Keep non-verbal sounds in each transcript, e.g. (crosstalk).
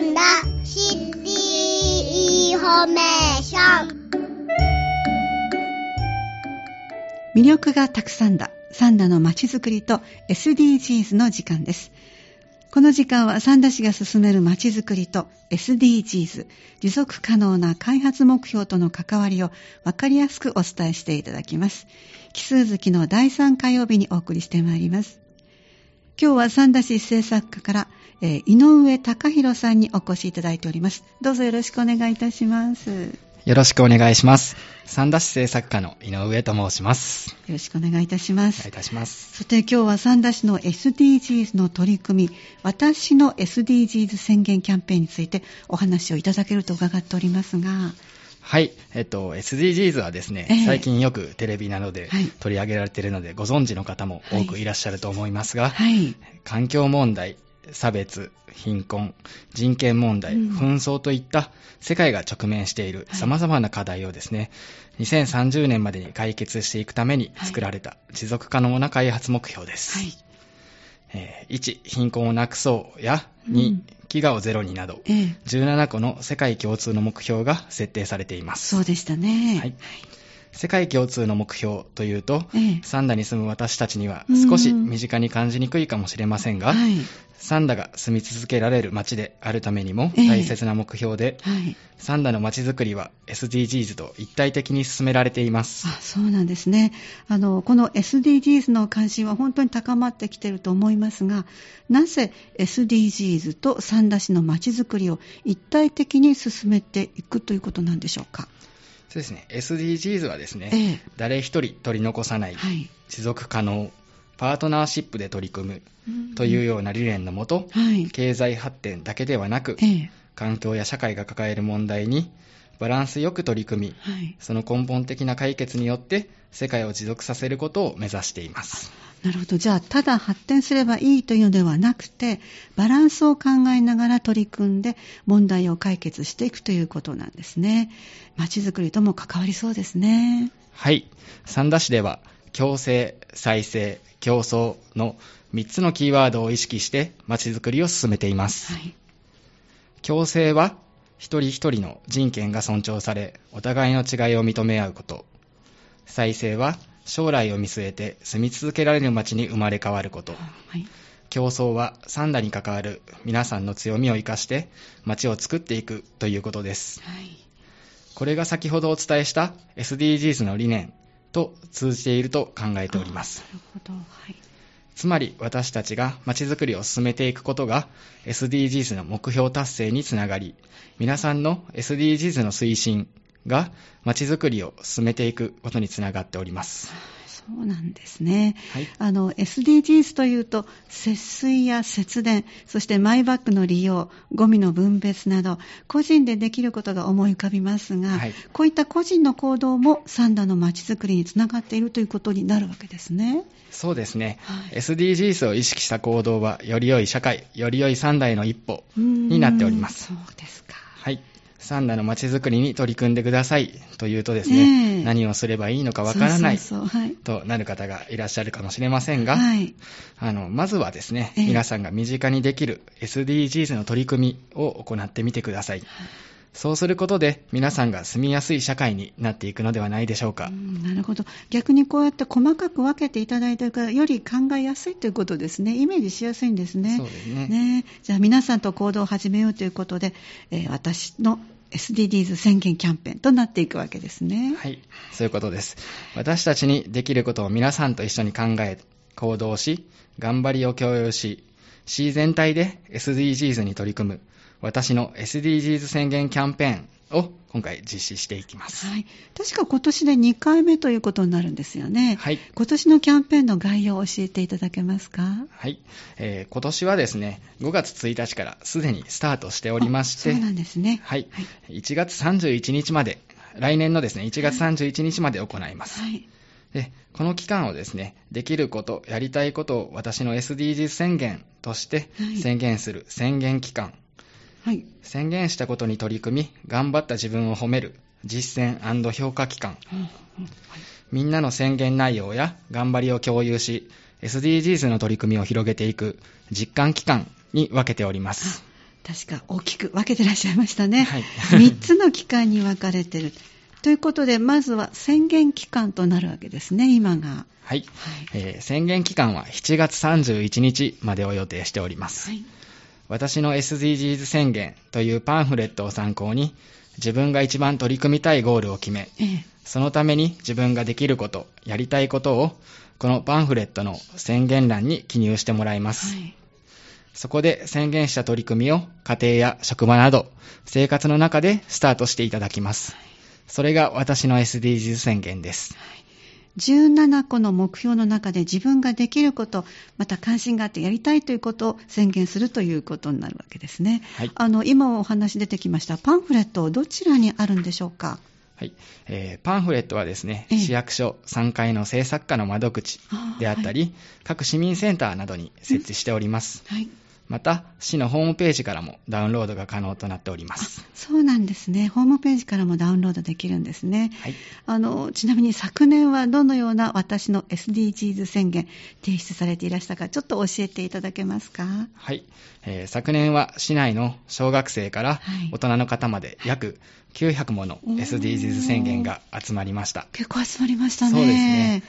三田シティインフォメーション。魅力がたくさんだ。三田のまちづくりと SDGs の時間です。この時間は三田市が進める街づくりと SDGs 持続可能な開発目標との関わりを分かりやすくお伝えしていただきます。奇数月の第3火曜日にお送りしてまいります。今日は三田市政策課から、えー井上隆弘さんにお越しいただいておりますどうぞよろしくお願いいたしますよよろしくお願いします。三田市政策課の井上と申します。ろしくお願いいたしますお願いいたします。そして今日は三田市の SDGs の取り組み、私の SDGs 宣言キャンペーンについてお話をいただけると伺っておりますが、はい。えっと、SDGs はですね、ええ。最近よくテレビなどではい。取り上げられているので、ご存知の方も多くいらっしゃると思いますが、はい。環境問題、差別、貧困、人権問題、うん。紛争といった世界が直面しているはい。様々な課題をですね、2030年までに解決していくために作られた持続可能な開発目標です。はい。えー1、貧困をなくそうや、うん2、飢餓をゼロになど、ええ、17個の世界共通の目標が設定されています。そうでしたね。はい世界共通の目標というと、ええサンダに住む私たちにはうん少し身近に感じにくいかもしれませんが、はい。サンダが住み続けられる街であるためにもええ大切な目標で、はい。サンダの街づくりは SDGs と一体的に進められています。あ、そうなんですね。あの、この SDGs の関心は本当に高まってきていると思いますが、なぜ SDGs と三田市の街づくりを一体的に進めていくということなんでしょうか？そうですね。SDGs はですね、ええ誰一人取り残さない、はい。持続可能、パートナーシップで取り組むというような理念のもと、はい。経済発展だけではなく、ええ。環境や社会が抱える問題にバランスよく取り組み、はい。その根本的な解決によって世界を持続させることを目指しています。なるほど。じゃあ、ただ発展すればいいというのではなくて、バランスを考えながら取り組んで、問題を解決していくということなんですね。街づくりとも関わりそうですね。はい。三田市では、共生、再生、競争の3つのキーワードを意識して街づくりを進めています。はい。共生は、一人一人の人権が尊重され、お互いの違いを認め合うこと。再生は、将来を見据えて住み続けられる街に生まれ変わること。はい。競争は三田に関わる皆さんの強みを生かして街を作っていくということです。はい。これが先ほどお伝えした SDGs の理念と通じていると考えております。なるほど。はい。つまり私たちが街づくりを進めていくことが SDGs の目標達成につながり、皆さんの SDGs の推進が街づくりを進めていくことにつながっております。そうなんですね。はいあの、SDGs というと、節水や節電、そしてマイバッグの利用、ゴミの分別など、個人でできることが思い浮かびますが、はいこういった個人の行動も三田の街づくりにつながっているということになるわけですね。そうですね、はい SDGs を意識した行動はより良い社会、より良い三代の一歩になっております。そうですか。はい。三田の街づくりに取り組んでくださいというとですえね、え何をすればいいのかわからない。となる方がいらっしゃるかもしれませんが、はい。あの、まずはですね、ええ皆さんが身近にできる SDGs の取り組みを行ってみてください。そうすることで皆さんが住みやすい社会になっていくのではないでしょうか。うんなるほど。逆にこうやって細かく分けていただいてるから、より考えやすいということですね。イメージしやすいんですね。そうですねねじゃあ皆さんと行動を始めようということで、えー私の SDGs 宣言キャンペーンとなっていくわけですね。はい、そういうことです。私たちにできることを皆さんと一緒に考え、行動し、頑張りを共有し、市全体で SDGs に取り組む、私の SDGs 宣言キャンペーンを今回実施していきます。はい。確か今年で2回目ということになるんですよね。はい今年のキャンペーンの概要を教えていただけますか？はい、えー今年はですね、5月1日からすでにスタートしておりまして、あそうなんですね。はい、1月31日まで、来年のですね、1月31日まで行います。はい。で、この期間をですね、できること、やりたいことを私の SDGs 宣言としてはい宣言する宣言期間、はい。宣言したことに取り組み、頑張った自分を褒める実践評価期間、みんなの宣言内容や頑張りを共有し、SDGs の取り組みを広げていく実感期間に分けております。確か大きく分けてらっしゃいましたね。はい (laughs) 3つの期間に分かれてる。ということで、まずは宣言期間となるわけですね、今が。はい、えー宣言期間は7月31日までを予定しております。はい。私の SDGs 宣言というパンフレットを参考に、自分が一番取り組みたいゴールを決め、ええ。そのために自分ができること、やりたいことを、このパンフレットの宣言欄に記入してもらいます。はい。そこで宣言した取り組みを家庭や職場など生活の中でスタートしていただきます。それが私の SDGs 宣言です。17個の目標の中で自分ができること、また関心があってやりたいということを宣言するということになるわけですね。はいあの、今お話出てきましたパンフレット、どちらにあるんでしょうか？はいえーパンフレットはですね、ええ市役所3階の制作課の窓口であったり、各市民センターなどに設置しております。はい。また、市のホームページからもダウンロードが可能となっております。そうなんですね。ホームページからもダウンロードできるんですね。はいあの、ちなみに昨年はどのような私の SDGs 宣言提出されていらしたか、ちょっと教えていただけますか？はい、えー昨年は市内の小学生からはい大人の方まで約900もの SDGs 宣言が集まりました。結構集まりましたね。そうですね。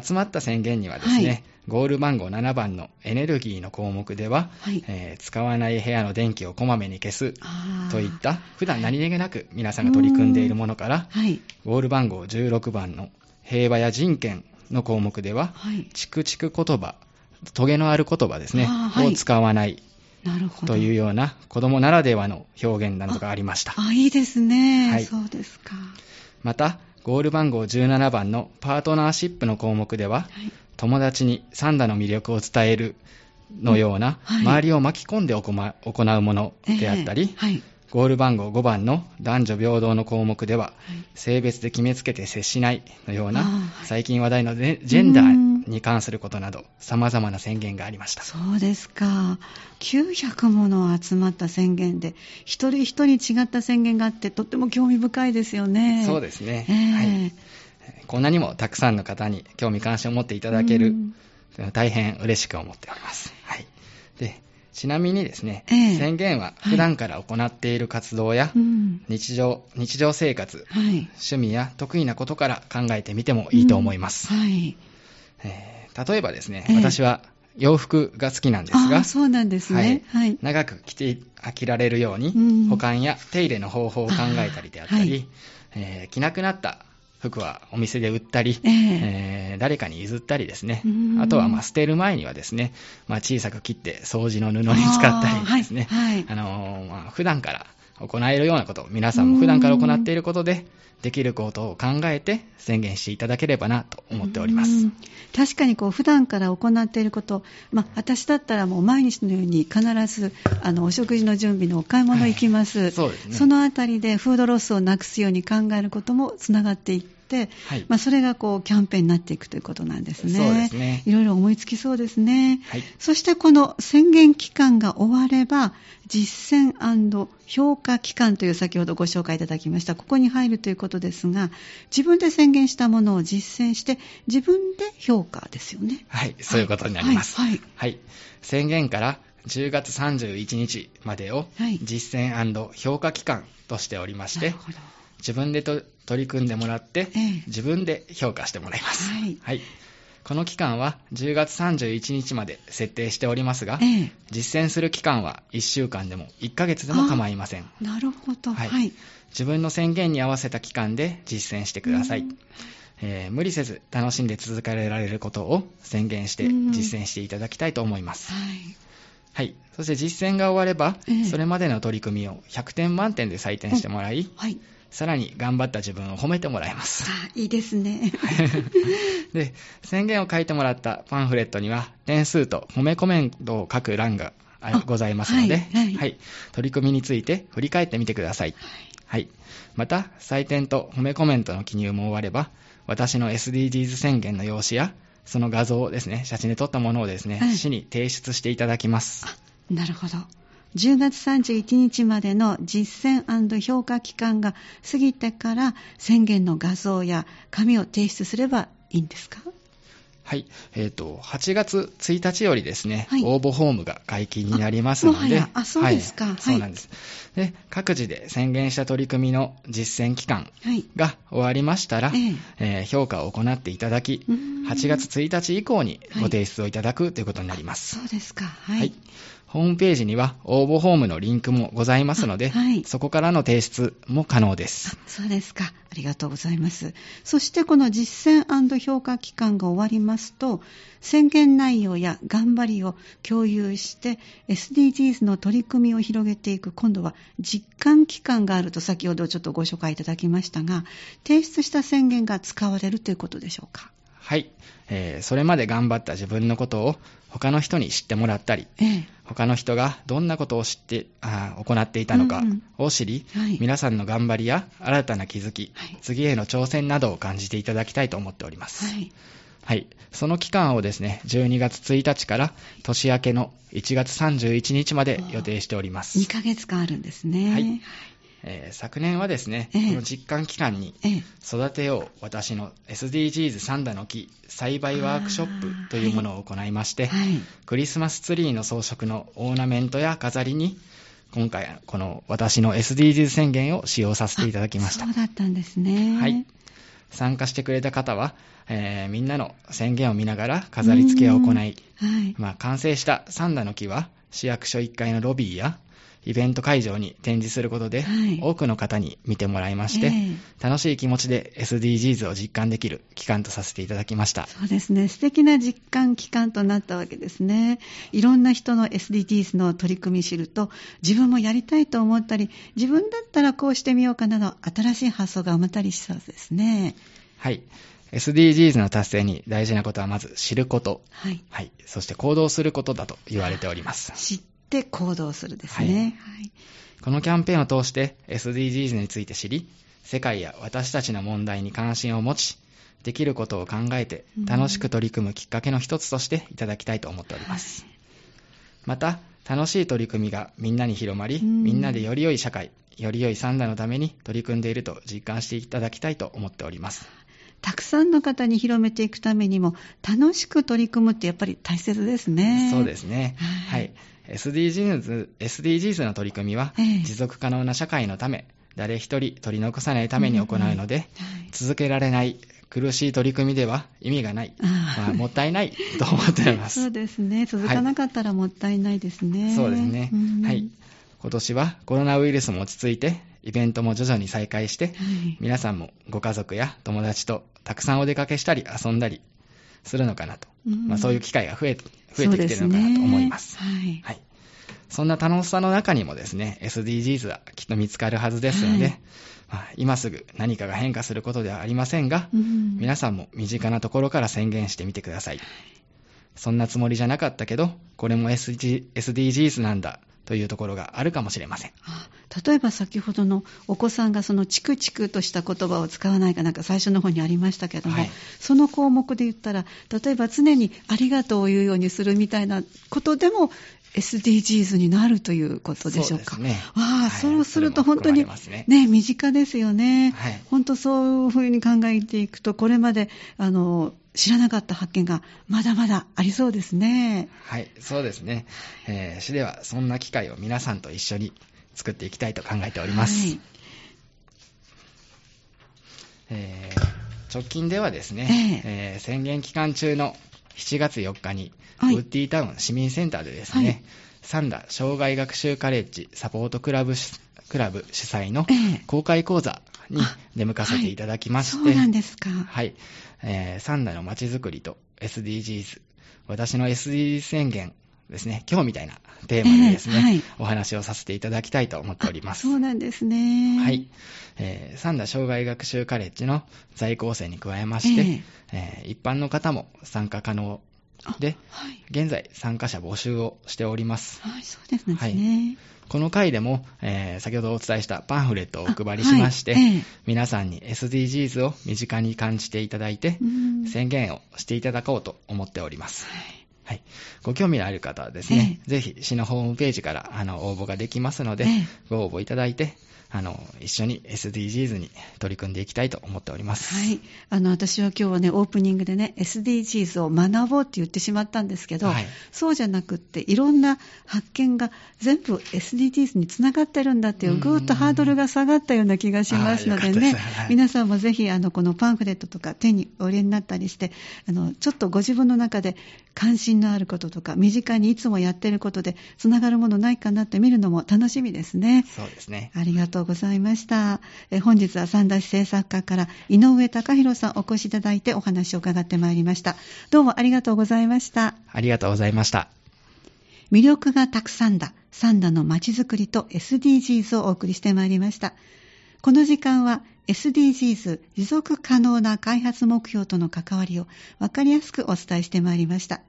集まった宣言にはですね、はいゴール番号7番のエネルギーの項目では、はいえー使わない部屋の電気をこまめに消すといった普段何気なく皆さんが取り組んでいるものから、はい。ゴール番号16番の平和や人権の項目では、はい。チクチク言葉、トゲのある言葉ですね、を使わないなるほど。というような子供ならではの表現などがありました。あ、いいですね。はいそうですか。また、ゴール番号17番のパートナーシップの項目では、はい。友達にサンダの魅力を伝えるのような、はい。周りを巻き込んで行うものであったり、ええ。はい。ゴール番号5番の男女平等の項目では、はい。性別で決めつけて接しないのような、最近話題のジェンダーに関することなど、様々な宣言がありました。そうですか。900もの集まった宣言で、一人一人違った宣言があって、とっても興味深いですよね。そうですね、ええはい。こんなにもたくさんの方に興味関心を持っていただけるうん、大変嬉しく思っております。はい。で、ちなみにですね、ええ宣言は普段から行っている活動や、うん。日常、日常生活、はい。趣味や得意なことから考えてみてもいいと思います。うんはい。えー例えばですね、ええ。私は洋服が好きなんですがそうなんですね。はい。長く着て飽きられるように、うん。保管や手入れの方法を考えたりであったり、はい。えー着なくなった服はお店で売ったり、ええ。えー誰かに譲ったりですね。うん、あとはまあ捨てる前にはですね、まあ、小さく切って掃除の布に使ったりですね、あーはい。はい。あのーまあ普段から行えるようなこと、皆さんも普段から行っていることで、できることを考えて宣言していただければなと思っております。うん。確かにこう普段から行っていること、まあ、私だったらもう毎日のように必ずあのお食事の準備のお買い物行きます、はいそすね。そのあたりでフードロスをなくすように考えることもつながっていって、はいまあ、それがこうキャンペーンになっていくということなんですね。そうですねいろいろ思いつきそうですね。はいそしてこの宣言期間が終われば、実践評価期間という先ほどご紹介いただきました、ここに入るということですが、自分で宣言したものを実践して、自分で評価ですよね。はい、そういうことになります。はいはいはい宣言から10月31日までをはい実践評価期間としておりまして、なるほど自分でと取り組んでもらって、ええ自分で評価してもらいます。はいこの期間は10月31日まで設定しておりますが、ええ実践する期間は1週間でも1ヶ月でも構いません。なるほど。はいはい。自分の宣言に合わせた期間で実践してください。うんえー無理せず楽しんで続けられることを宣言してうん実践していただきたいと思います。はい。はい。そして実践が終われば、ええそれまでの取り組みを100点満点で採点してもらい、はい。さらに頑張った自分を褒めてもらいます。あいいですね。(laughs) で、宣言を書いてもらったパンフレットには、点数と褒めコメントを書く欄がございますので、はいはい取り組みについて振り返ってみてください。はい。また、採点と褒めコメントの記入も終われば、私の SDGs 宣言の用紙や、その画像をですね、写真で撮ったものをですね、はい市に提出していただきます。なるほど。10月31日までの実践評価期間が過ぎてから宣言の画像や紙を提出すればいいんですか？はい。えっ、と、8月1日よりですね、はい応募フォームが解禁になりますので、ああそうですかはいはいそうなんです。で、各自で宣言した取り組みの実践期間はい。が終わりましたら、えええー評価を行っていただき、うーん8月1日以降にはいご提出をいただくということになります。そうですか。はい。はい。ホームページには応募フォームのリンクもございますので、あはいそこからの提出も可能です。あそうですか。ありがとうございます。そしてこの実践評価期間が終わりますと、宣言内容や頑張りを共有して SDGs の取り組みを広げていく今度は実感期間があると先ほどちょっとご紹介いただきましたが、提出した宣言が使われるということでしょうか？はい。えーそれまで頑張った自分のことを他の人に知ってもらったり、ええ。他の人がどんなことを知って、あー行っていたのかうんうんを知り、はい皆さんの頑張りや新たな気づき、はい次への挑戦などを感じていただきたいと思っております。はい。はい。その期間をですね、12月1日から年明けの1月31日まで予定しております。2ヶ月間あるんですね。はいえー昨年はですね、ええこの実感期間にええ。育てよう私の SDGs 三田の木栽培ワークショップというものを行いまして、はい。クリスマスツリーの装飾のオーナメントや飾りに今回この私の SDGs 宣言を使用させていただきましたそうだったんですね。はい。参加してくれた方は、えーみんなの宣言を見ながら飾り付けを行い、はい。まあ、完成した三田の木は市役所1階のロビーやイベント会場に展示することで、はい多くの方に見てもらいまして、ええ楽しい気持ちで SDGs を実感できる期間とさせていただきました。そうですね。素敵な実感期間となったわけですね。いろんな人の SDGs の取り組み知ると、自分もやりたいと思ったり、自分だったらこうしてみようかなど、新しい発想が生まれたりしそうですね。はい。SDGs の達成に大事なことはまず知ること。はい。はい。そして行動することだと言われております。知って行動するですね。はい。このキャンペーンを通して SDGs について知り、世界や私たちの問題に関心を持ち、できることを考えてうん楽しく取り組むきっかけの一つとしていただきたいと思っております。また、楽しい取り組みがみんなに広まり、うんみんなでより良い社会、より良いサンダのために取り組んでいると実感していただきたいと思っております。たくさんの方に広めていくためにも、楽しく取り組むってやっぱり大切ですね。そうですね。ははいい。SDGs, SDGs の取り組みは、ええ持続可能な社会のため、誰一人取り残さないために行うので、はい続けられない苦しい取り組みでは意味がない、まあ、もったいない (laughs) と思っておりまそうす。ですね。続かなかったらもったいないですね。そうですねん。はい。今年はコロナウイルスも落ち着いて、イベントも徐々に再開して、はい皆さんもご家族や友達とたくさんお出かけしたり遊んだりするのかなと。うんまあ、そういう機会が増え増えてきてるのかなと思います。すねはい。そんな楽しさの中にもですね、SDGs はきっと見つかるはずですので、はいまあ、今すぐ何かが変化することではありませんが、はいうん皆さんも身近なところから宣言してみてください。そんなつもりじゃなかったけど、これも SG SDGs なんだというところがあるかもしれません。あ例えば先ほどのお子さんがそのチクチクとした言葉を使わないかなんか最初の方にありましたけども、はいその項目で言ったら例えば常にありがとうを言うようにするみたいなことでも SDGs になるということでしょうか？そうねあそうすると本当にねね、身近ですよね。はい本当そういうふうに考えていくと、これまであの知らなかった発見がまだまだありそうですね。はい、そうですね。えー市ではそんな機会を皆さんと一緒に作っていきたいと考えております。はいえー直近ではですね、ええー宣言期間中の7月4日に、はいウッディタウン市民センターでですね、はいサンダ障害学習カレッジサポートクラブ主クラブ主催のええ公開講座にあ出向かせていただきまして、そうなんですか。はい。えーサンダの街づくりと SDGs、私の SDGs 宣言ですね、今日みたいなテーマでですね、ええはいお話をさせていただきたいと思っております。そうなんですね。はい。えー、サンダ障害学習カレッジの在校生に加えまして、えー一般の方も参加可能で、はい。現在参加者募集をしております。はい、そうですね。はいこの回でも、えー先ほどお伝えしたパンフレットをお配りしまして、あはいええ皆さんに SDGs を身近に感じていただいて、うん宣言をしていただこうと思っております。はい。ご興味のある方はですね、ぜひ市のホームページからあの応募ができますので、ええ。ご応募いただいて、あの、一緒に SDGs に取り組んでいきたいと思っております。はい。あの、私は今日はね、オープニングでね、SDGs を学ぼうって言ってしまったんですけど、はいそうじゃなくって、いろんな発見が全部 SDGs につながってるんだっていうう、んぐーっとハードルが下がったような気がしますのでねですはい、皆さんもぜひ、あの、このパンフレットとか手にお入れになったりして、あの、ちょっとご自分の中で関心のあることとか、身近にいつもやってることで、つながるものないかなって見るのも楽しみですね。そうですね。ありがとうございました。え本日は三田市政策課から井上隆弘さんお越しいただいてお話を伺ってまいりました。どうもありがとうございました。ありがとうございました。魅力がたくさんだ。三田のまちづくりと SDGs をお送りしてまいりました。この時間は SDGs 持続可能な開発目標との関わりをわかりやすくお伝えしてまいりました。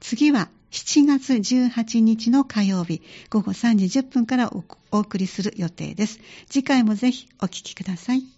次は7月18日の火曜日午後3時10分からお送りする予定です。次回もぜひお聞きください。